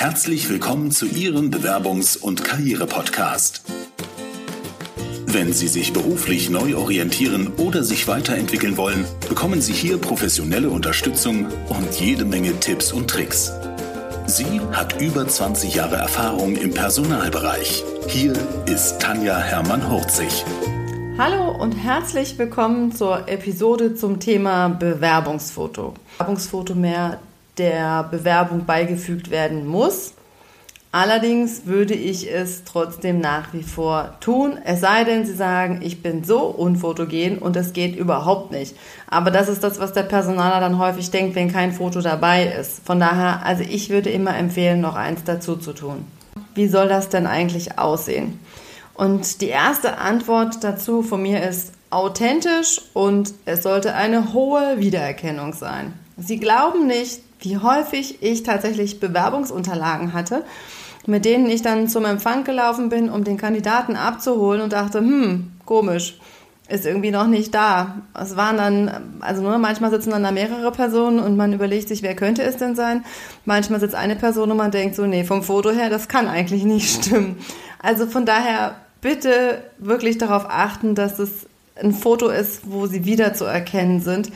Herzlich willkommen zu Ihrem Bewerbungs- und Karriere-Podcast. Wenn Sie sich beruflich neu orientieren oder sich weiterentwickeln wollen, bekommen Sie hier professionelle Unterstützung und jede Menge Tipps und Tricks. Sie hat über 20 Jahre Erfahrung im Personalbereich. Hier ist Tanja Hermann-Hurzig. Hallo und herzlich willkommen zur Episode zum Thema Bewerbungsfoto. Bewerbungsfoto mehr der Bewerbung beigefügt werden muss. Allerdings würde ich es trotzdem nach wie vor tun, es sei denn, Sie sagen, ich bin so unfotogen und es geht überhaupt nicht. Aber das ist das, was der Personaler dann häufig denkt, wenn kein Foto dabei ist. Von daher, also ich würde immer empfehlen, noch eins dazu zu tun. Wie soll das denn eigentlich aussehen? Und die erste Antwort dazu von mir ist authentisch und es sollte eine hohe Wiedererkennung sein. Sie glauben nicht, wie häufig ich tatsächlich Bewerbungsunterlagen hatte, mit denen ich dann zum Empfang gelaufen bin, um den Kandidaten abzuholen und dachte, hm, komisch, ist irgendwie noch nicht da. Es waren dann, also nur manchmal sitzen dann da mehrere Personen und man überlegt sich, wer könnte es denn sein? Manchmal sitzt eine Person und man denkt so, nee, vom Foto her, das kann eigentlich nicht stimmen. Also von daher bitte wirklich darauf achten, dass es ein Foto ist, wo sie wieder zu erkennen sind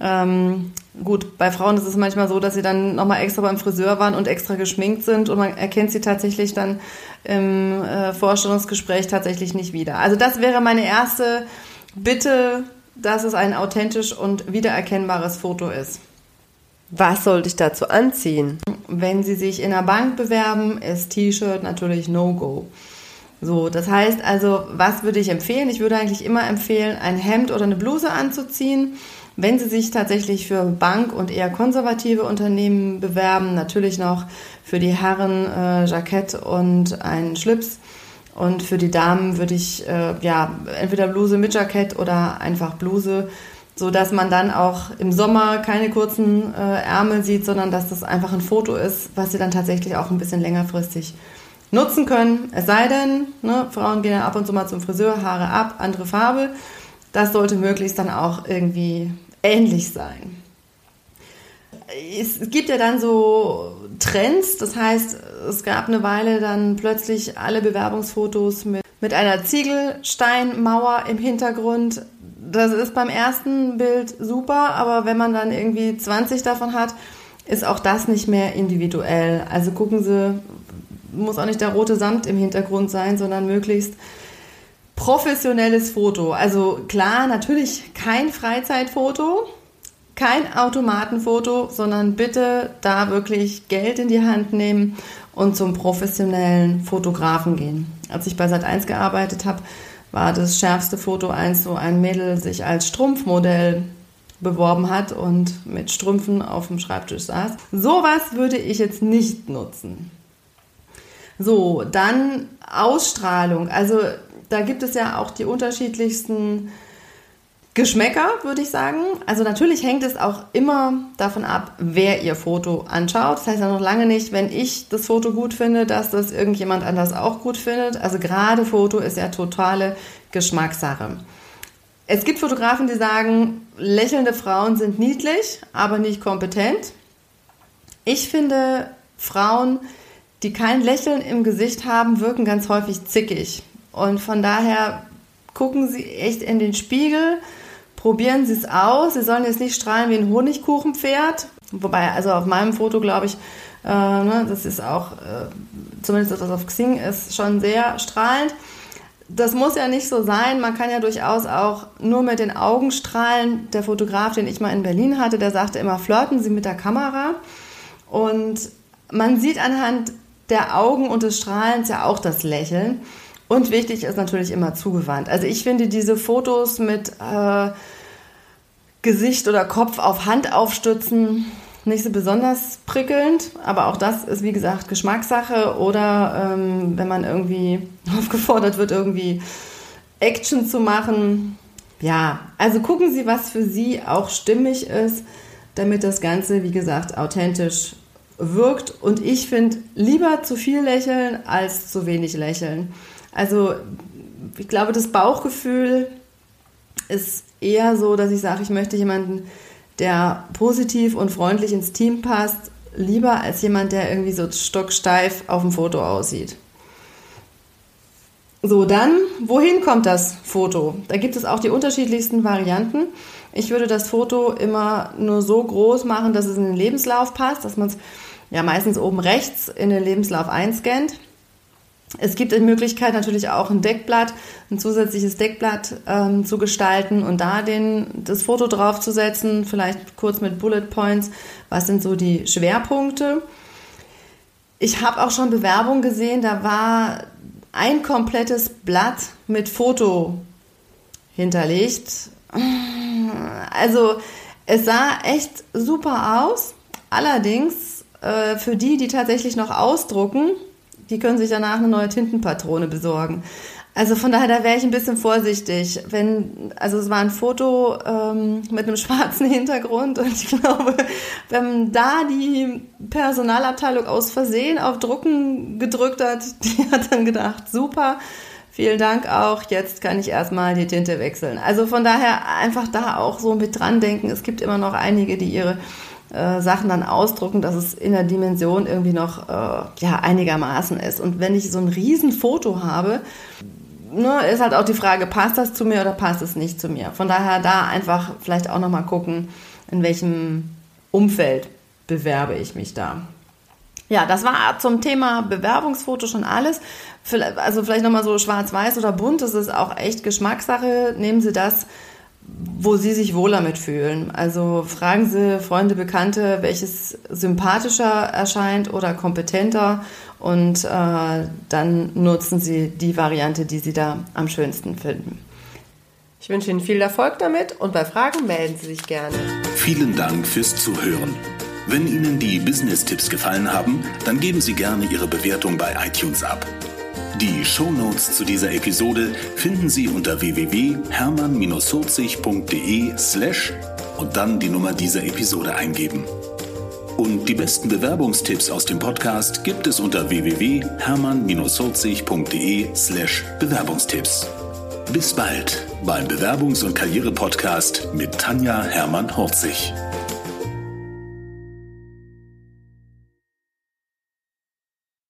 ähm, gut, bei Frauen ist es manchmal so, dass sie dann nochmal extra beim Friseur waren und extra geschminkt sind und man erkennt sie tatsächlich dann im äh, Vorstellungsgespräch tatsächlich nicht wieder. Also das wäre meine erste Bitte, dass es ein authentisch und wiedererkennbares Foto ist. Was sollte ich dazu anziehen? Wenn Sie sich in einer Bank bewerben, ist T-Shirt natürlich No-Go. So, das heißt also, was würde ich empfehlen? Ich würde eigentlich immer empfehlen, ein Hemd oder eine Bluse anzuziehen wenn Sie sich tatsächlich für Bank- und eher konservative Unternehmen bewerben, natürlich noch für die Herren äh, Jackett und einen Schlips. Und für die Damen würde ich äh, ja entweder Bluse mit Jackett oder einfach Bluse, so dass man dann auch im Sommer keine kurzen äh, Ärmel sieht, sondern dass das einfach ein Foto ist, was sie dann tatsächlich auch ein bisschen längerfristig nutzen können. Es sei denn, ne, Frauen gehen ja ab und zu mal zum Friseur, Haare ab, andere Farbe. Das sollte möglichst dann auch irgendwie ähnlich sein. Es gibt ja dann so Trends, das heißt, es gab eine Weile dann plötzlich alle Bewerbungsfotos mit, mit einer Ziegelsteinmauer im Hintergrund. Das ist beim ersten Bild super, aber wenn man dann irgendwie 20 davon hat, ist auch das nicht mehr individuell. Also gucken Sie, muss auch nicht der rote Samt im Hintergrund sein, sondern möglichst professionelles Foto. Also klar, natürlich kein Freizeitfoto, kein Automatenfoto, sondern bitte da wirklich Geld in die Hand nehmen und zum professionellen Fotografen gehen. Als ich bei Sat1 gearbeitet habe, war das schärfste Foto eins, wo ein Mädel sich als Strumpfmodell beworben hat und mit Strümpfen auf dem Schreibtisch saß. Sowas würde ich jetzt nicht nutzen. So, dann Ausstrahlung. Also da gibt es ja auch die unterschiedlichsten Geschmäcker, würde ich sagen. Also natürlich hängt es auch immer davon ab, wer ihr Foto anschaut. Das heißt ja noch lange nicht, wenn ich das Foto gut finde, dass das irgendjemand anders auch gut findet. Also gerade Foto ist ja totale Geschmackssache. Es gibt Fotografen, die sagen, lächelnde Frauen sind niedlich, aber nicht kompetent. Ich finde, Frauen, die kein Lächeln im Gesicht haben, wirken ganz häufig zickig. Und von daher gucken Sie echt in den Spiegel, probieren Sie es aus. Sie sollen jetzt nicht strahlen wie ein Honigkuchenpferd. Wobei, also auf meinem Foto, glaube ich, äh, ne, das ist auch, äh, zumindest das auf Xing ist, schon sehr strahlend. Das muss ja nicht so sein. Man kann ja durchaus auch nur mit den Augen strahlen. Der Fotograf, den ich mal in Berlin hatte, der sagte immer, flirten Sie mit der Kamera. Und man sieht anhand der Augen und des Strahlens ja auch das Lächeln. Und wichtig ist natürlich immer zugewandt. Also ich finde diese Fotos mit äh, Gesicht oder Kopf auf Hand aufstützen nicht so besonders prickelnd, aber auch das ist wie gesagt Geschmackssache oder ähm, wenn man irgendwie aufgefordert wird, irgendwie Action zu machen. Ja, also gucken Sie, was für Sie auch stimmig ist, damit das Ganze, wie gesagt, authentisch wirkt. Und ich finde lieber zu viel lächeln als zu wenig lächeln. Also ich glaube, das Bauchgefühl ist eher so, dass ich sage, ich möchte jemanden, der positiv und freundlich ins Team passt lieber als jemand, der irgendwie so stocksteif auf dem Foto aussieht. So, dann, wohin kommt das Foto? Da gibt es auch die unterschiedlichsten Varianten. Ich würde das Foto immer nur so groß machen, dass es in den Lebenslauf passt, dass man es ja meistens oben rechts in den Lebenslauf einscannt. Es gibt die Möglichkeit natürlich auch ein Deckblatt, ein zusätzliches Deckblatt ähm, zu gestalten und da den, das Foto draufzusetzen, vielleicht kurz mit Bullet Points. Was sind so die Schwerpunkte? Ich habe auch schon Bewerbungen gesehen, da war ein komplettes Blatt mit Foto hinterlegt. Also es sah echt super aus. Allerdings äh, für die, die tatsächlich noch ausdrucken, die können sich danach eine neue Tintenpatrone besorgen. Also von daher, da wäre ich ein bisschen vorsichtig. Wenn, also es war ein Foto ähm, mit einem schwarzen Hintergrund und ich glaube, wenn da die Personalabteilung aus Versehen auf Drucken gedrückt hat, die hat dann gedacht, super, vielen Dank auch, jetzt kann ich erstmal die Tinte wechseln. Also von daher einfach da auch so mit dran denken. Es gibt immer noch einige, die ihre äh, Sachen dann ausdrucken, dass es in der Dimension irgendwie noch äh, ja, einigermaßen ist. Und wenn ich so ein Riesenfoto habe, ne, ist halt auch die Frage, passt das zu mir oder passt es nicht zu mir? Von daher da einfach vielleicht auch nochmal gucken, in welchem Umfeld bewerbe ich mich da. Ja, das war zum Thema Bewerbungsfoto schon alles. Also vielleicht nochmal so schwarz-weiß oder bunt, das ist auch echt Geschmackssache. Nehmen Sie das, wo Sie sich wohler mitfühlen. Also fragen Sie Freunde, Bekannte, welches sympathischer erscheint oder kompetenter und äh, dann nutzen Sie die Variante, die Sie da am schönsten finden. Ich wünsche Ihnen viel Erfolg damit und bei Fragen melden Sie sich gerne. Vielen Dank fürs Zuhören. Wenn Ihnen die Business-Tipps gefallen haben, dann geben Sie gerne Ihre Bewertung bei iTunes ab. Die Shownotes zu dieser Episode finden Sie unter www.hermann-40.de slash und dann die Nummer dieser Episode eingeben. Und die besten Bewerbungstipps aus dem Podcast gibt es unter www.hermann-40.de slash Bewerbungstipps. Bis bald beim Bewerbungs- und Karriere-Podcast mit Tanja Hermann-Horzig.